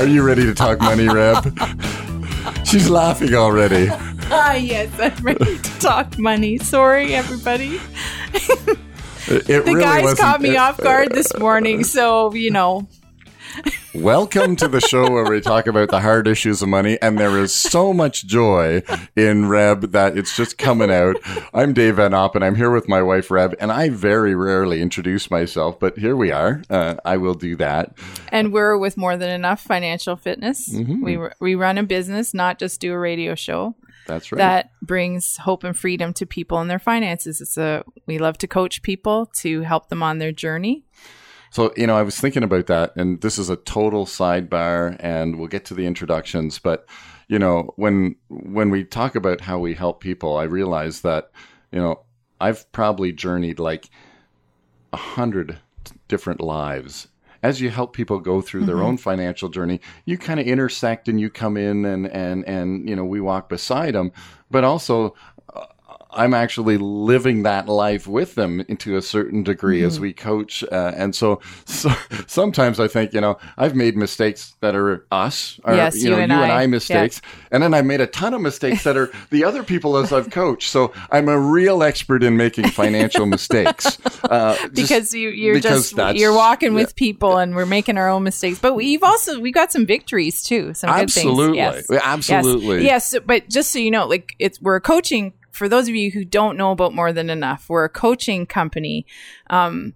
Are you ready to talk money, Reb? She's laughing already. Ah, yes, I'm ready to talk money. Sorry, everybody. It The really guys caught me it- off guard this morning, so you know. Welcome to the show where we talk about the hard issues of money, and there is so much joy in Reb that it's just coming out. I'm Dave Van Opp, and I'm here with my wife Reb, and I very rarely introduce myself, but here we are. Uh, I will do that. And we're with more than enough financial fitness. Mm-hmm. We we run a business, not just do a radio show. That's right. that brings hope and freedom to people and their finances. It's a we love to coach people to help them on their journey. So, you know, I was thinking about that, and this is a total sidebar, and we'll get to the introductions. But, you know, when when we talk about how we help people, I realize that, you know, I've probably journeyed like a hundred different lives. As you help people go through their mm-hmm. own financial journey, you kind of intersect and you come in and and and you know we walk beside them, but also I'm actually living that life with them to a certain degree as we coach. Uh, and so, so sometimes I think, you know, I've made mistakes that are us, or, Yes, you know, you and you and I. I mistakes. And then I've made a ton of mistakes that are the other people as I've coached. So I'm a real expert in making financial mistakes. Uh, Because you, you're because just you're walking with yeah. people, and we're making our own mistakes. But we've also we've got some victories too. Some good Absolutely. things. Yeah, absolutely. Yes. yes. But just so you know, like it's we're a coaching. For those of you who don't know about More Than Enough, we're a coaching company. Um,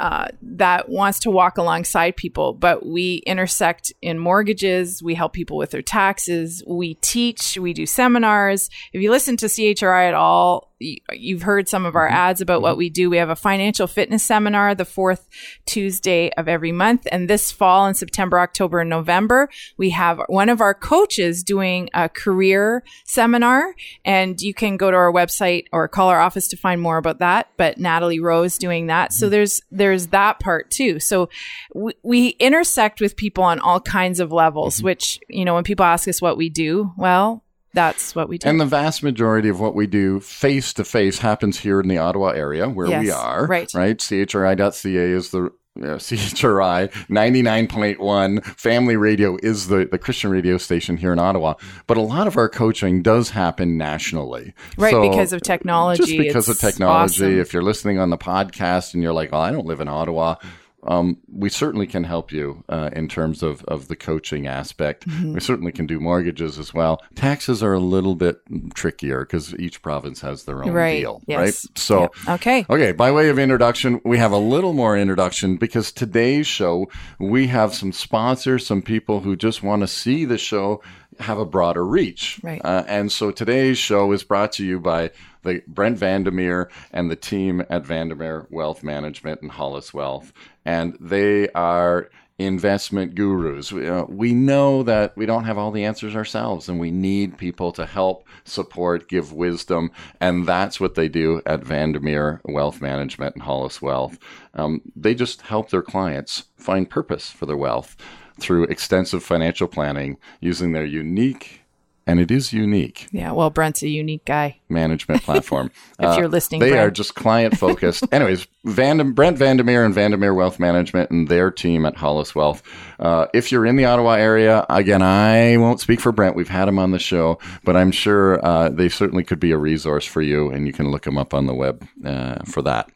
uh, that wants to walk alongside people, but we intersect in mortgages. We help people with their taxes. We teach. We do seminars. If you listen to CHRI at all, you've heard some of our mm-hmm. ads about what mm-hmm. we do. We have a financial fitness seminar the fourth Tuesday of every month. And this fall in September, October, and November, we have one of our coaches doing a career seminar. And you can go to our website or call our office to find more about that. But Natalie Rose doing that. So mm-hmm. there's, there's that part too. So we, we intersect with people on all kinds of levels, which, you know, when people ask us what we do, well, that's what we do. And the vast majority of what we do face to face happens here in the Ottawa area where we are. right. Right. CHRI.ca is the uh, CHRI 99.1 family radio is the, the Christian radio station here in Ottawa. But a lot of our coaching does happen nationally. Right, So, because of technology, Just because of technology. awesome. If you're listening on the podcast and you're like, well, I don't live in Ottawa. Um, we certainly can help you uh, in terms of, of the coaching aspect. Mm-hmm. We certainly can do mortgages as well. Taxes are a little bit trickier because each province has their own Right, deal, yes. right? So, Yeah. Okay. okay. By way of introduction, we have a little more introduction because today's show we have some sponsors, some people who just want to see the show have a broader reach, Right. uh, and so today's show is brought to you by the Brent Vandermeer and the team at Vandermeer Wealth Management and Hollis Wealth, and they are investment gurus. We, uh, we know that we don't have all the answers ourselves, and we need people to help, support, give wisdom, and that's what they do at Vandermeer Wealth Management and Hollis Wealth. Um, they just help their clients find purpose for their wealth through extensive financial planning using their unique. And it is unique Yeah. Well, Brent's a unique guy. management platform. If you're listening, they Brent. are just client focused. Anyways, Van, Brent Vandermeer and Vandermeer Wealth Management and their team at Hollis Wealth. Uh, if you're in the Ottawa area, again, I won't speak for Brent. We've had him on the show, but I'm sure uh, they certainly could be a resource for you, and you can look them up on the web uh, for that.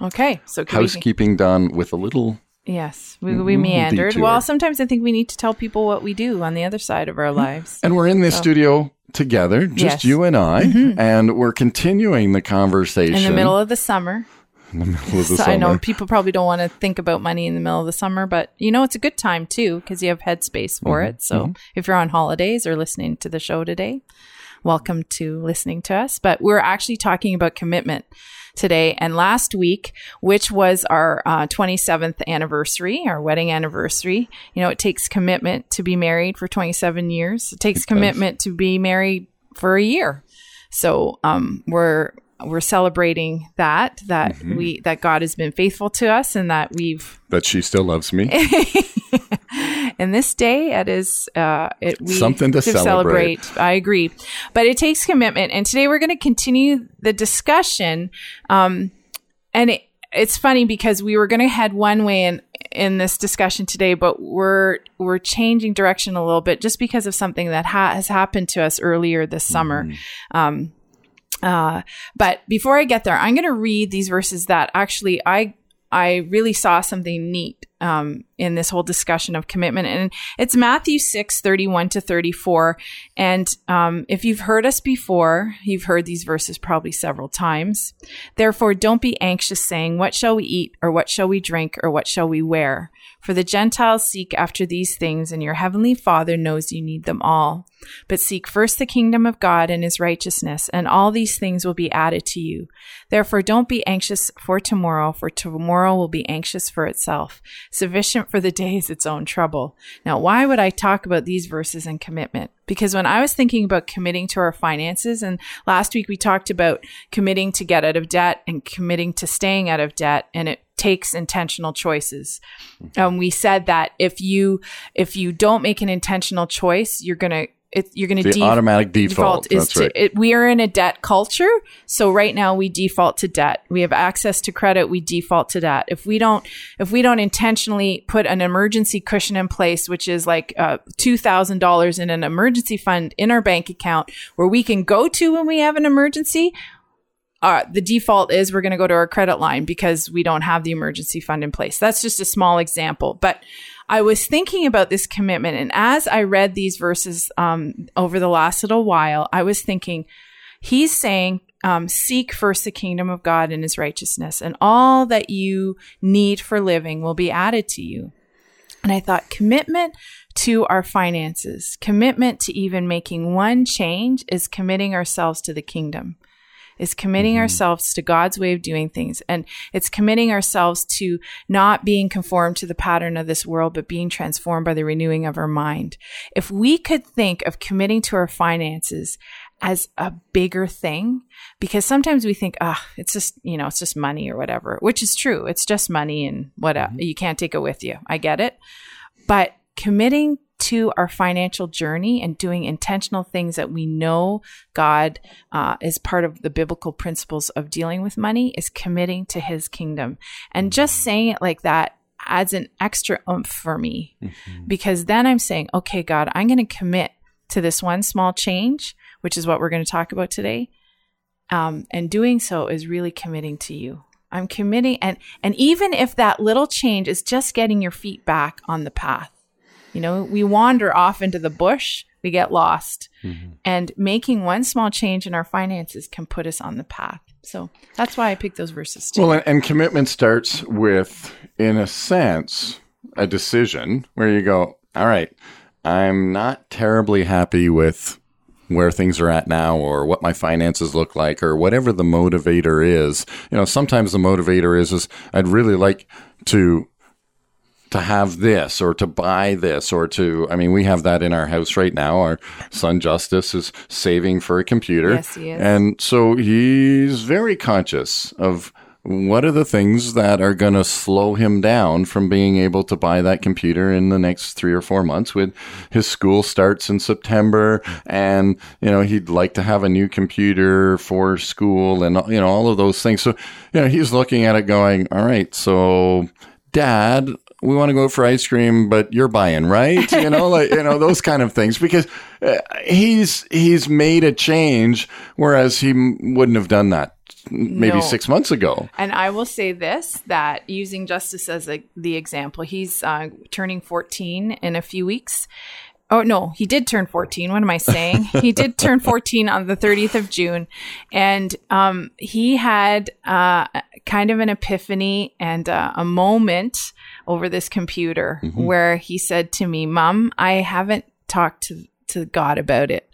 Okay. So we- Housekeeping done with a little. Yes, we, we meandered. detour. Well, sometimes I think we need to tell people what we do on the other side of our lives. And we're in this studio together, just Yes. you and I, and we're continuing the conversation In the middle of the summer. in the middle of the So I know people probably don't want to think about money in the middle of the summer, but you know, it's a good time too because you have headspace for Mm-hmm. it. So if you're on holidays or listening to the show today, welcome to listening to us. But we're actually talking about commitment. Today. And last week, which was our uh, 27th anniversary, our wedding anniversary, you know, it takes commitment to be married for 27 years. It takes commitment to be married for a year. So um, we're we're celebrating that that Mm-hmm. we that God has been faithful to us and that we've That she still loves me. and this day it is uh it we Something to celebrate. i agree but it takes commitment and today we're going to continue the discussion um and it, it's funny because we were going to head one way in in this discussion today but we're we're changing direction a little bit just because of something that ha- has happened to us earlier this summer um uh, but before I get there, I'm going to read these verses that actually I I really saw something neat um, in this whole discussion of commitment, and it's Matthew six thirty one to thirty four. And um, if you've heard us before, you've heard these verses probably several times. Therefore, don't be anxious, saying, "What shall we eat, or what shall we drink, or what shall we wear?" For the Gentiles seek after these things, and your heavenly Father knows you need them all. But seek first the kingdom of God and his righteousness, and all these things will be added to you. Therefore, don't be anxious for tomorrow, for tomorrow will be anxious for itself. Sufficient for the day is its own trouble. Now, why would I talk about these verses and commitment? Because when I was thinking about committing to our finances, and last week we talked about committing to get out of debt and committing to staying out of debt, and it takes intentional choices. Um, we said that if you if you don't make an intentional choice, you're gonna it, you're gonna The def- automatic default, is that's to right. it, we are in a debt culture. So right now we default to debt. We have access to credit. We default to debt. If we don't, if we don't intentionally put an emergency cushion in place, which is like uh, two thousand dollars in an emergency fund in our bank account, where we can go to when we have an emergency, uh, the default is we're going to go to our credit line because we don't have the emergency fund in place. That's just a small example, but I was thinking about this commitment, and as I read these verses um, over the last little while, I was thinking, he's saying, um, "Seek first the kingdom of God and His righteousness, and all that you need for living will be added to you." And I thought, commitment to our finances, commitment to even making one change, is committing ourselves to the kingdom is committing ourselves to God's way of doing things. And it's committing ourselves to not being conformed to the pattern of this world, but being transformed by the renewing of our mind. If we could think of committing to our finances as a bigger thing, because sometimes we think, ah, it's just, you know, it's just money or whatever, which is true. It's just money and whatever. You can't take it with you. I get it. But committing to our financial journey and doing intentional things that we know God uh, is part of the biblical principles of dealing with money is committing to His kingdom. And just saying it like that adds an extra oomph for me because then I'm saying, okay, God, I'm going to commit to this one small change, which is what we're going to talk about today. Um, and doing so is really committing to you. I'm committing, and and even if that little change is just getting your feet back on the path, you know, we wander off into the bush, we get lost. Mm-hmm. And making one small change in our finances can put us on the path. So that's why I picked those verses too. Well, and, and commitment starts with, in a sense, a decision where you go, all right, I'm not terribly happy with where things are at now or what my finances look like or whatever the motivator is. You know, sometimes the motivator is, is I'd really like to to have this or to buy this or to I mean we have that in our house right now. Our son Justice is saving for a computer. Yes, he is. and so he's very conscious of what are the things that are going to slow him down from being able to buy that computer in the next 3 or 4 months when his school starts in September. And you know he'd like to have a new computer for school and you know all of those things. So you know he's looking at it going all right so dad we want to go for ice cream but you're buying right you know like you know those kind of things because uh, he's he's made a change whereas he m- wouldn't have done that maybe No. 6 months ago And I will say this that using Justice as a, the example, he's uh, turning 14 in a few weeks. Oh, no, he did turn 14. What am I saying? he did turn 14 on the 30th of June. And um, he had uh, kind of an epiphany and uh, a moment over this computer where he said to me, Mom, I haven't talked to, to God about it.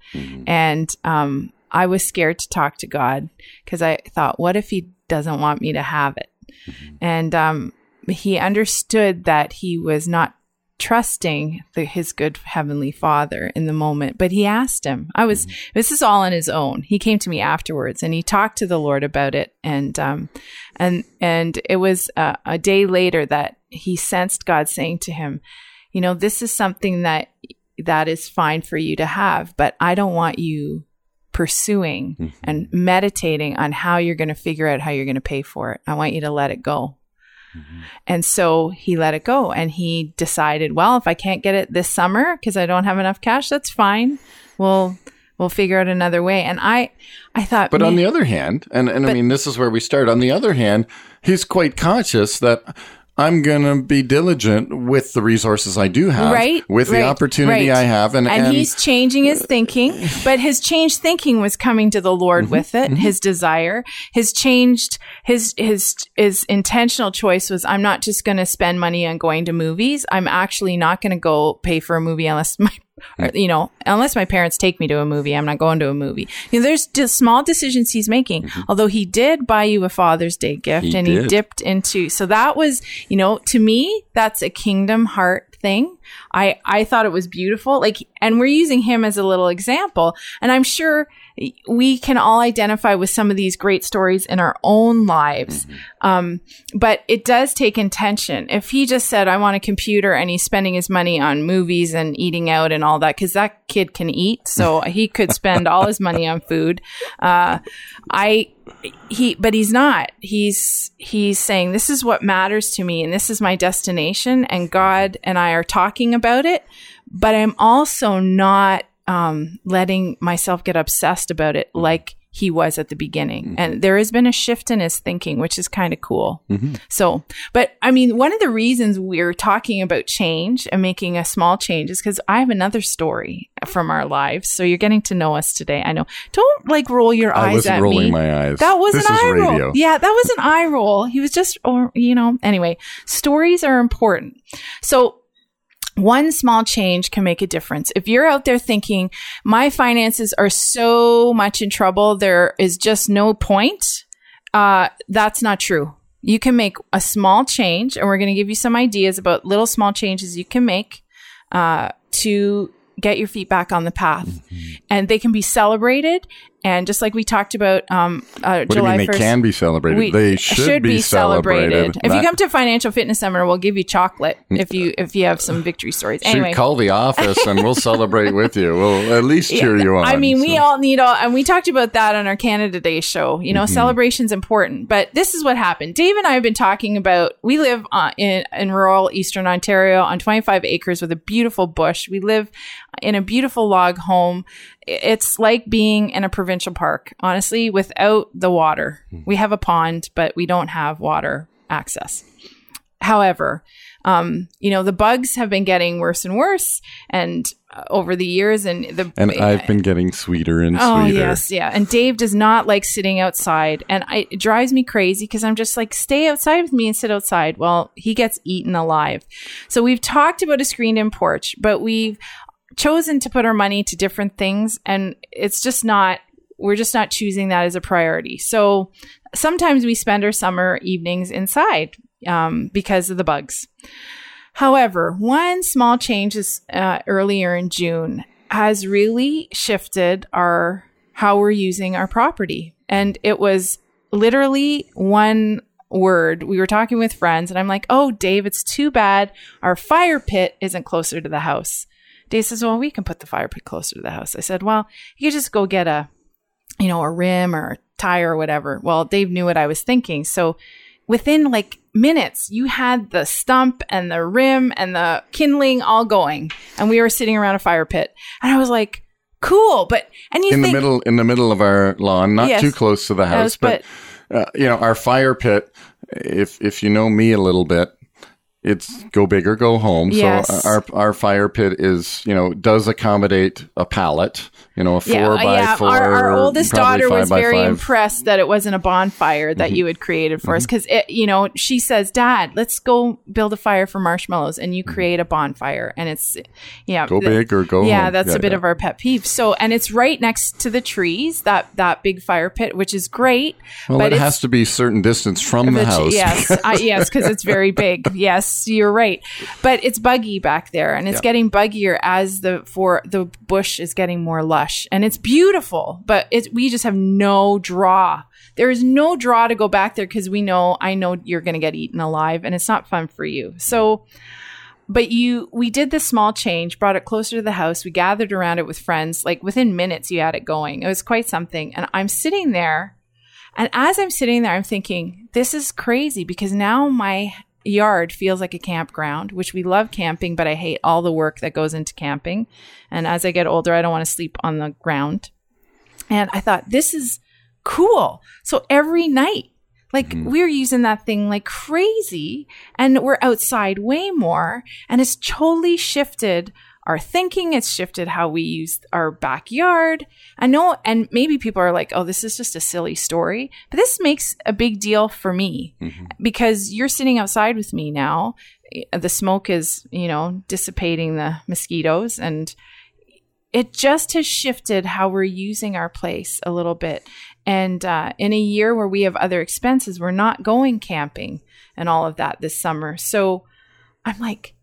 And um, I was scared to talk to God because I thought, what if he doesn't want me to have it. And um, he understood that he was not trusting the, his good heavenly father in the moment but he asked him. I was this is all on his own. He came to me afterwards and he talked to the lord about it. And um and and it was uh, a day later that he sensed god saying to him you know this is something that that is fine for you to have but i don't want you pursuing and meditating on how you're going to figure out how you're going to pay for it. I want you to let it go Mm-hmm. and so he let it go and he decided, well, if I can't get it this summer because I don't have enough cash, that's fine. We'll we'll figure out another way. And I I thought But on the other hand, and, and I mean, this is where we start. On the other hand, he's quite conscious that I'm going to be diligent with the resources I do have, right with the opportunity right. I have, and, and, he's changing his thinking but his changed thinking was coming to the lord Mm-hmm. with it his desire his changed his his his intentional choice was i'm not just going to spend money on going to movies i'm actually not going to go pay for a movie unless my or, you know unless my parents take me to a movie i'm not going to a movie. You know, there's just small decisions he's making. Although he did buy you a father's day gift Mm-hmm. He and he dipped into so that was you know to me that's a kingdom heart thing. I i thought it was beautiful. Like and we're using him as a little example. And i'm sure we can all identify with some of these great stories in our own lives. Um, but it does take intention. If he just said i want a computer and he's spending his money on movies and eating out and all that because that kid can eat so he could spend all his money on food. Uh, i he but he's not. He's he's saying this is what matters to me and this is my destination and god and i are talking about it but i'm also not um letting myself get obsessed about it mm-hmm. like he was at the beginning mm-hmm. and there has been a shift in his thinking which is kind of cool mm-hmm. so but i mean one of the reasons we're talking about change and making a small change is because i have another story from our lives so you're getting to know us today i know don't like roll your I eyes at rolling me my eyes. that was This an eye radio. roll. Yeah, that was an eye roll. He was just, or you know, anyway. Stories are important. So one small change can make a difference. If you're out there thinking, my finances are so much in trouble, there is just no point, uh, that's not true. You can make a small change, and we're going to give you some ideas about little small changes you can make uh, to get your feet back on the path. Mm-hmm. And they can be celebrated. And just like we talked about, um, uh, July mean they 1st, can be celebrated? we they should, be, celebrated. If you come to Financial Fitness Seminar, we'll give you chocolate if you if you have some victory stories. shoot, Anyway, call the office and we'll celebrate with you. We'll at least cheer you on. I mean, we all need all, and we talked about that on our Canada Day show. You know, Mm-hmm. celebration's important, but this is what happened. Dave and I have been talking about. We live uh, in in rural Eastern Ontario on 25 acres with a beautiful bush. We live in a beautiful log home. It's like being in a provincial park, honestly, without the water. Mm-hmm. We have a pond, but we don't have water access. However, um, you know, the bugs have been getting worse and worse, and uh, over the years, and the and I've been getting sweeter and Oh sweeter. yes, yeah. And Dave does not like sitting outside, and I, it drives me crazy because I'm just like, stay outside with me and sit outside. Well, he gets eaten alive. So we've talked about a screened-in porch, but we've chosen to put our money to different things, and it's just not. We're just not choosing that as a priority. So sometimes we spend our summer evenings inside um, because of the bugs. However, one small change is uh, earlier in June has really shifted our how we're using our property, and it was literally one word. We were talking with friends, and I'm like, "Oh, Dave, it's too bad our fire pit isn't closer to the house." Dave says, "Well, we can put the fire pit closer to the house." I said, "Well, you just go get a, you know, a rim or a tire or whatever." Well, Dave knew what I was thinking, so within like minutes, you had the stump and the rim and the kindling all going, and we were sitting around a fire pit, and I was like, "Cool," but and you in think the middle in the middle of our lawn, not Yes. too close to the house, House, but, uh, you know, our fire pit. If if you know me a little bit, it's go big or go home. Yes. So our our fire pit is you know does accommodate a pallet. You know, a four by four. Our, our oldest daughter was very five. Mm-hmm. impressed that it wasn't a bonfire that you had created for us because it, you know, she says, "Dad, let's go build a fire for marshmallows," and you create a bonfire, and it's yeah, Mm-hmm. Go big or go home. yeah, home. that's Yeah, a bit yeah. of our pet peeve. So, and it's right next to the trees that that big fire pit, which is great. Well, but it has to be certain distance from the the- house. Yes, I, yes, because it's very big. Yes, you're right. But it's buggy back there, and it's Yeah. getting buggier as the for the bush is getting more lush, and it's beautiful. But it's we just have no draw. There is no draw to go back there because we know I know you're going to get eaten alive, and it's not fun for you. So. But you, we did this small change, brought it closer to the house. We gathered around it with friends. Like within minutes, you had it going. It was quite something. And I'm sitting there and as I'm sitting there, I'm thinking, this is crazy because now my yard feels like a campground, which we love camping, but I hate all the work that goes into camping. And as I get older, I don't want to sleep on the ground. And I thought, this is cool. So every night, like mm-hmm. we're using that thing like crazy and we're outside way more. And it's totally shifted our thinking. It's shifted how we use our backyard. I know, and maybe people are like, oh, this is just a silly story, but this makes a big deal for me because you're sitting outside with me now. The smoke is, you know, dissipating the mosquitoes and it just has shifted how we're using our place a little bit. And uh, in a year where we have other expenses, we're not going camping and all of that this summer. So I'm like,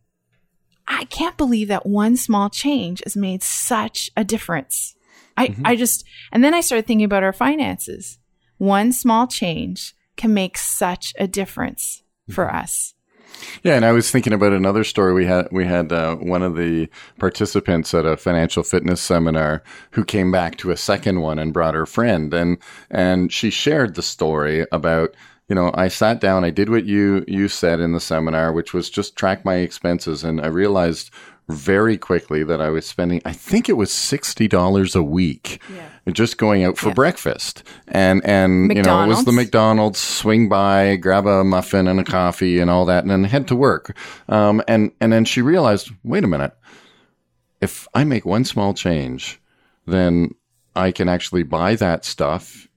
I can't believe that one small change has made such a difference. I, I just, and then I started thinking about our finances. One small change can make such a difference for us. Yeah, and I was thinking about another story. We had we had uh, one of the participants at a financial fitness seminar who came back to a second one and brought her friend, and and she shared the story about you know I sat down, I did what you you said in the seminar, which was just track my expenses, and I realized very quickly that I was spending I think it was sixty dollars a week just going out for breakfast, and and you know it was the McDonald's? McDonald's, swing by, grab a muffin and a coffee and all that, and then head to work. Um, and and then she realized, wait a minute, if I make one small change, then I can actually buy that stuff.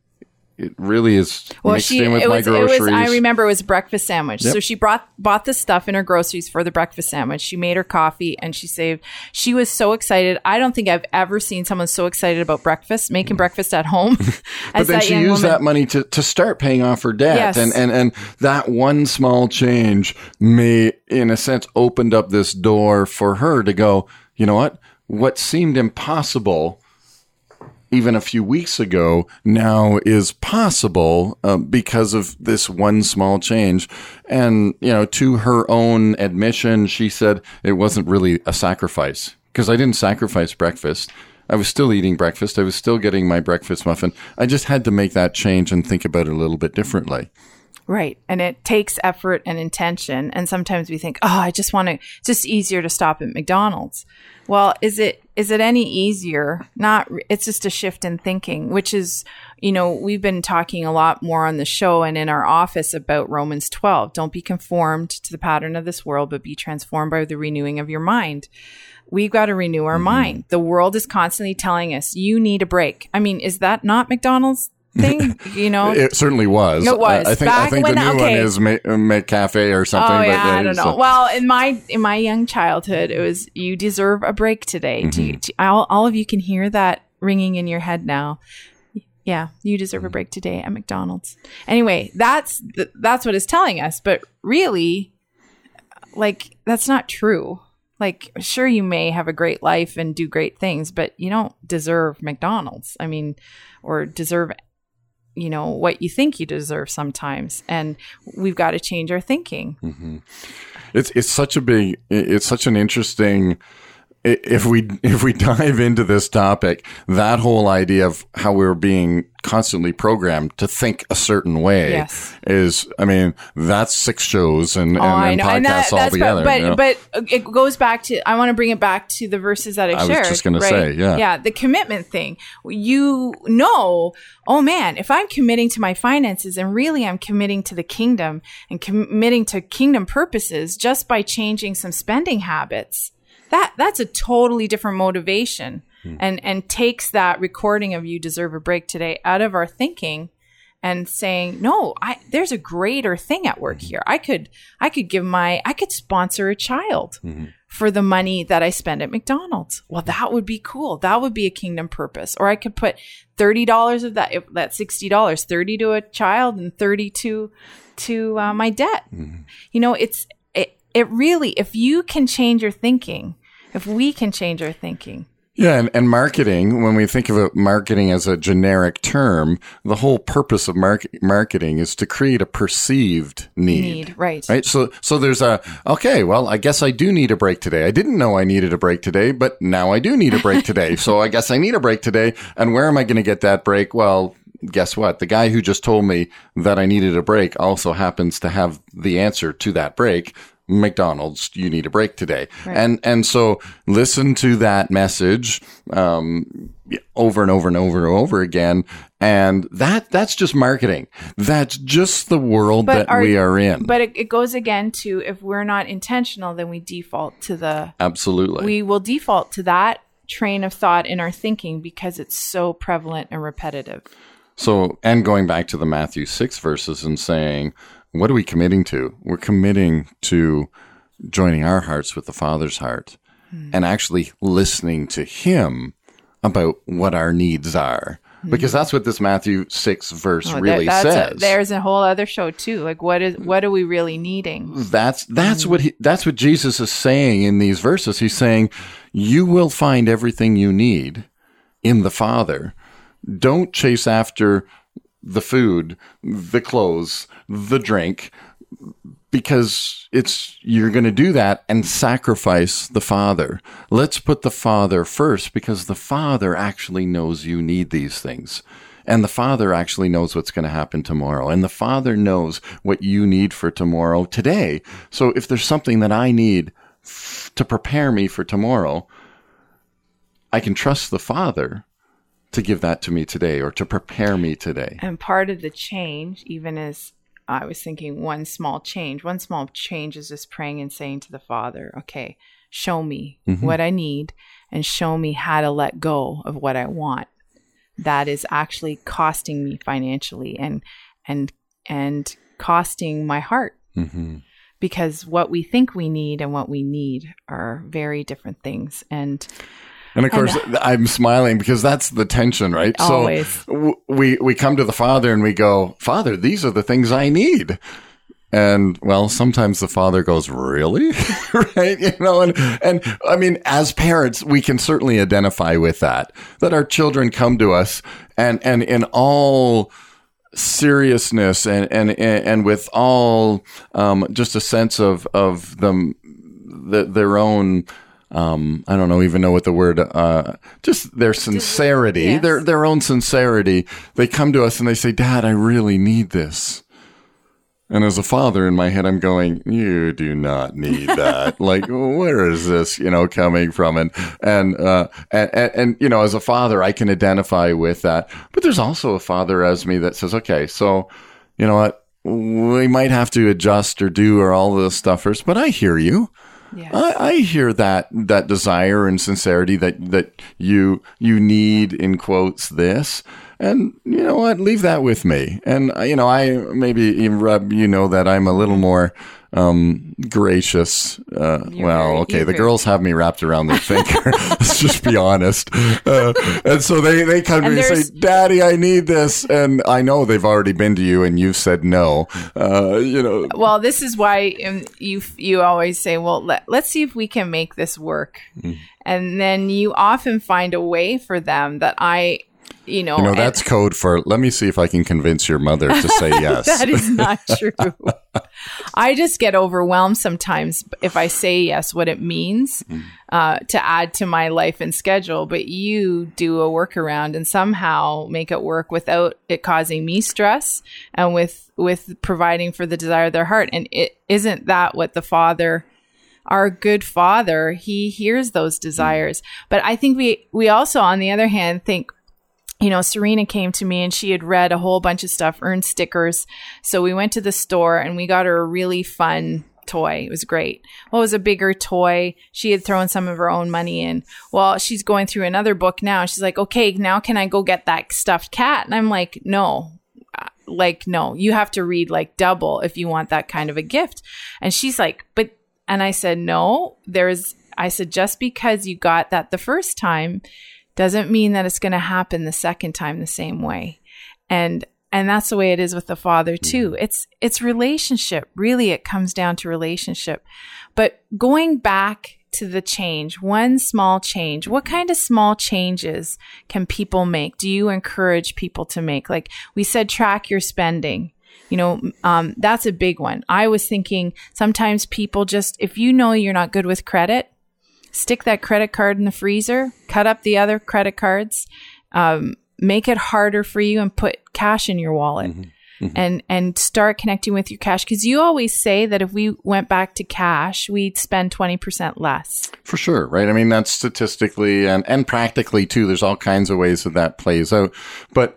It really is mixed in with it my was, groceries. It was, I remember it was a breakfast sandwich. Yep. So she brought bought the stuff in her groceries for the breakfast sandwich. She made her coffee and she saved. She was so excited. I don't think I've ever seen someone so excited about breakfast, making breakfast at home. Mm. but then she used woman. that money to, to start paying off her debt. Yes. And, and, and that one small change may, in a sense, opened up this door for her to go, you know what? What seemed impossible even a few weeks ago now is possible uh, because of this one small change. And, you know, to her own admission, she said it wasn't really a sacrifice because I didn't sacrifice breakfast. I was still eating breakfast. I was still getting my breakfast muffin. I just had to make that change and think about it a little bit differently. Right. And it takes effort and intention. And sometimes we think, oh, I just want to, it's just easier to stop at McDonald's. Well, is it, is it any easier? Not, it's just a shift in thinking, which is, you know, we've been talking a lot more on the show and in our office about Romans 12. Don't be conformed to the pattern of this world, but be transformed by the renewing of your mind. We've got to renew our mm-hmm. mind. The world is constantly telling us, you need a break. I mean, is that not McDonald's thing? You know? It certainly was. It was. I, I think, I Back think the new okay. one is make, McCafé or something. Oh yeah, uh, I don't know. Well, in my in my young childhood, it was you deserve a break today. Mm-hmm. you, do- all, all of you can hear that ringing in your head now. Yeah, you deserve Mm-hmm. a break today at McDonald's. Anyway, that's th- that's what it's telling us, but really, like that's not true. Like, sure, you may have a great life and do great things, but you don't deserve McDonald's. I mean, or deserve you know what you think you deserve sometimes and we've got to change our thinking. Mm-hmm. It's it's such a big it's such an interesting if we if we dive into this topic, that whole idea of how we're being constantly programmed to think a certain way Yes. is, I mean, that's six shows and, Oh, and, and podcasts and that, all together. but you know? but, but it goes back to. I want to bring it back to the verses that I, shared. I was just gonna say, yeah. yeah, the commitment thing. You know, oh man, if I'm committing to my finances and really I'm committing to the kingdom and committing to kingdom purposes just by changing some spending habits, that that's a totally different motivation, hmm. and and takes that recording of you deserve a break today out of our thinking and saying no i there's a greater thing at work hmm. here. I could i could give my i could sponsor a child hmm. for the money that i spend at mcdonald's. Well that would be cool. That would be a kingdom purpose. Or i could put $30 of that if that's $60 30 to a child and 30 to to uh, my debt. You know it's it, it really if you can change your thinking if we can change our thinking Yeah, and, and marketing, when we think of marketing as a generic term, the whole purpose of mark- marketing is to create a perceived need. need right Right. So, so there's a, okay, well, I guess I do need a break today. I didn't know I needed a break today, but now I do need a break today. so I guess I need a break today. And where am I going to get that break? Well, guess what? The guy who just told me that I needed a break also happens to have the answer to that break. McDonald's, you need a break today. And, and so listen to that message, um, over and over and over and over again. And that, that's just marketing. That's just the world that our- we are in. But it, it goes again to if we're not intentional, then we default to the Absolutely. we will default to that train of thought in our thinking because it's so prevalent and repetitive. so, and going back to the Matthew 6 verses and saying, what are we committing to? We're committing to joining our hearts with the Father's heart Hmm. and actually listening to Him about what our needs are. Because that's what this Matthew 6 verse Hmm. Oh, really that- that's a- says. there's a whole other show too. Like what is what are we really needing? That's Mm. that's what he, that's what Jesus is saying in these verses. He's saying, "You will find everything you need in the Father. Don't chase after the food, the clothes, the drink, because it's you're going to do that and sacrifice the Father. Let's put the Father first because the Father actually knows you need these things." And the Father actually knows what's going to happen tomorrow. And the Father knows what you need for tomorrow today. So if there's something that I need f- to prepare me for tomorrow, I can trust the Father to give that to me today or to prepare me today. And part of the change, even as I was thinking, one small change, one small change is just praying and saying to the Father, okay, show me mm-hmm. what I need and show me how to let go of what I want. That is actually costing me financially and and and costing my heart. Mm-hmm. Because what we think we need and what we need are very different things. And And of course, I'm smiling because that's the tension, right? Always. So w- we we come to the Father and we go, Father, these are the things I need. And well, sometimes the father goes, "Really?" right? You know, and and I mean, as parents, we can certainly identify with that. That our children come to us, and and in all seriousness and and and with all um, just a sense of of them the, their own um, I don't know even know what the word uh, just their sincerity yes. their their own sincerity. They come to us and they say dad I really need this. And as a father in my head I'm going you do not need that. Like where is this you know coming from? And and, uh, and and you know as a father I can identify with that. But there's also a father as me that says okay so you know what? We might have to adjust or do or all this stuff first but I hear you yes. I, I hear that that desire and sincerity that that you you need in quotes this and you know what? Leave that with me. And uh, you know I maybe you know that I'm a little more um gracious uh well okay the girls have me wrapped around their finger let's just be honest. Uh, and so they they come to And me and say daddy I need this. And I know they've already been to you and you've said no. Uh you know. Well this is why um, you you always say well let, let's see if we can make this work. And then you often find a way for them that i you know, You know, and- that's code for let me see if I can convince your mother to say yes. that is not true. I just get overwhelmed sometimes if I say yes, what it means uh, to add to my life and schedule. But you do a workaround and somehow make it work without it causing me stress and with with providing for the desire of their heart. And it isn't that what the Father our good father he hears those desires but i think we we also on the other hand think you know, Serena came to me and she had read a whole bunch of stuff, earned stickers. So we went to the store and we got her a really fun toy. It was great. Well, it was a bigger toy. She had thrown some of her own money in. Well, she's going through another book now. She's like, okay, now can I go get that stuffed cat? And I'm like, no, Uh, like, no, you have to read like double if you want that kind of a gift. And she's like, but, and I said, no, there's, I said, just because you got that the first time doesn't mean that it's going to happen the second time the same way. And and that's the way it is with the father too. It's it's relationship. Really it comes down to relationship. But going back to the change, one small change. What kind of small changes can people make? Do you encourage people to make? Like we said track your spending. You know, um, that's a big one. I was thinking sometimes people just, if you know you're not good with credit, stick that credit card in the freezer, cut up the other credit cards, um, make it harder for you, and put cash in your wallet. And and start connecting with your cash because you always say that if we went back to cash, we'd spend twenty percent less. For sure, right? I mean, that's statistically and, and practically too. There's all kinds of ways that that plays out. But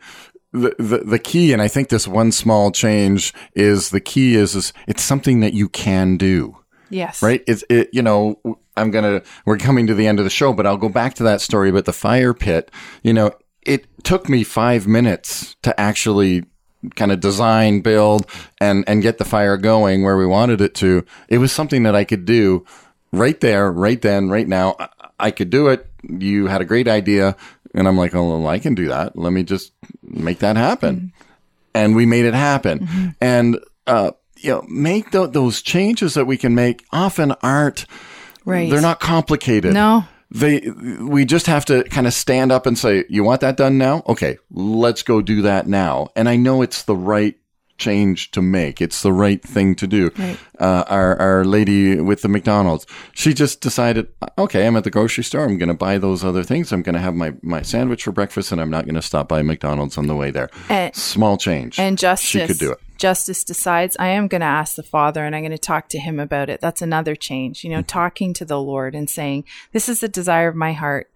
the, the, the key, and I think this one small change is the key is, is it's something that you can do Yes, right? It's it, you know, I'm gonna we're coming to the end of the show, but I'll go back to that story about the fire pit. You know, it took me five minutes to actually kind of design, build, and and get the fire going where we wanted it to. It was something that I could do right there, right then, right now. I, I could do it. You had a great idea, and I'm like, oh, well, I can do that. Let me just make that happen and we made it happen. And, uh, you know, make tho- those changes that we can make often aren't, right. they're not complicated. No, They, we just have to kind of stand up and say, you want that done now? Okay, let's go do that now. And I know it's the right change to make. It's the right thing to do. Right. Uh, our, our lady with the McDonald's, she just decided, okay, I'm at the grocery store. I'm going to buy those other things. I'm going to have my, my sandwich for breakfast and I'm not going to stop by McDonald's on the way there. And- Small change. and justice She could do it. justice decides i am going to ask the father and i'm going to talk to him about it that's another change you know Mm-hmm. talking to the lord and saying this is the desire of my heart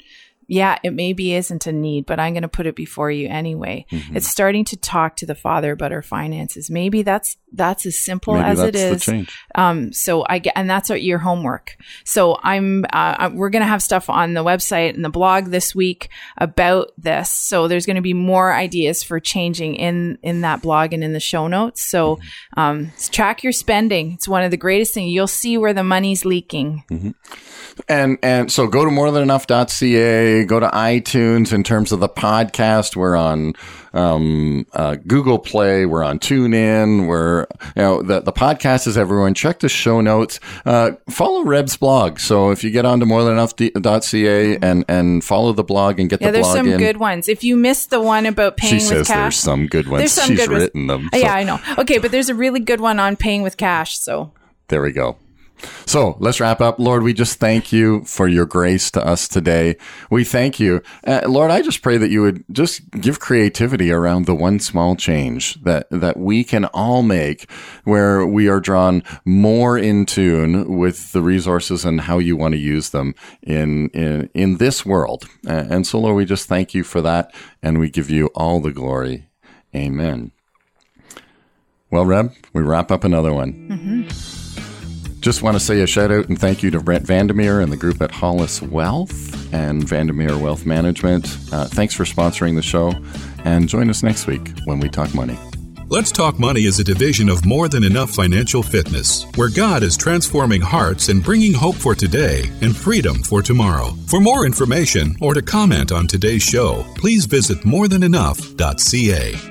yeah it maybe isn't a need but i'm going to put it before you anyway Mm-hmm. it's starting to talk to the father about our finances maybe that's that's as simple Maybe as it change. um, so I get, and that's what your homework. So I'm, uh, we're going to have stuff on the website and the blog this week about this. So there's going to be more ideas for changing in, in that blog and in the show notes. So, um, track your spending. It's one of the greatest things. You'll see where the money's leaking. And and so go to go to iTunes in terms of the podcast. We're on um, uh, Google Play, we're on TuneIn, we're you know the the podcast is everyone. Check the show notes. Uh, follow Reb's blog. So if you get onto morethanenough.ca and and follow the blog and get Yeah, the there's some good ones. If you missed the one about paying she with says cash, there's some good ones. there's some She's good ones. written them. Oh, so- yeah, I know. Okay, but there's a really good one on paying with cash. So There we go. So let's wrap up. Lord, we just thank you for your grace to us today. We thank you. Uh, Lord, I just pray that you would just give creativity around the one small change that, that we can all make where we are drawn more in tune with the resources and how you want to use them in, in, in this world. Uh, and so, Lord, we just thank you for that and we give you all the glory. Amen. Well, Reb, we wrap up another one. Just want to say a shout out and thank you to Brent Vandermeer and the group at Hollis Wealth and Vandermeer Wealth Management. Uh, thanks for sponsoring the show and join us next week when we talk money. Let's Talk Money is a division of More Than Enough Financial Fitness, where God is transforming hearts and bringing hope for today and freedom for tomorrow. For more information or to comment on today's show, please visit morethanenough.ca.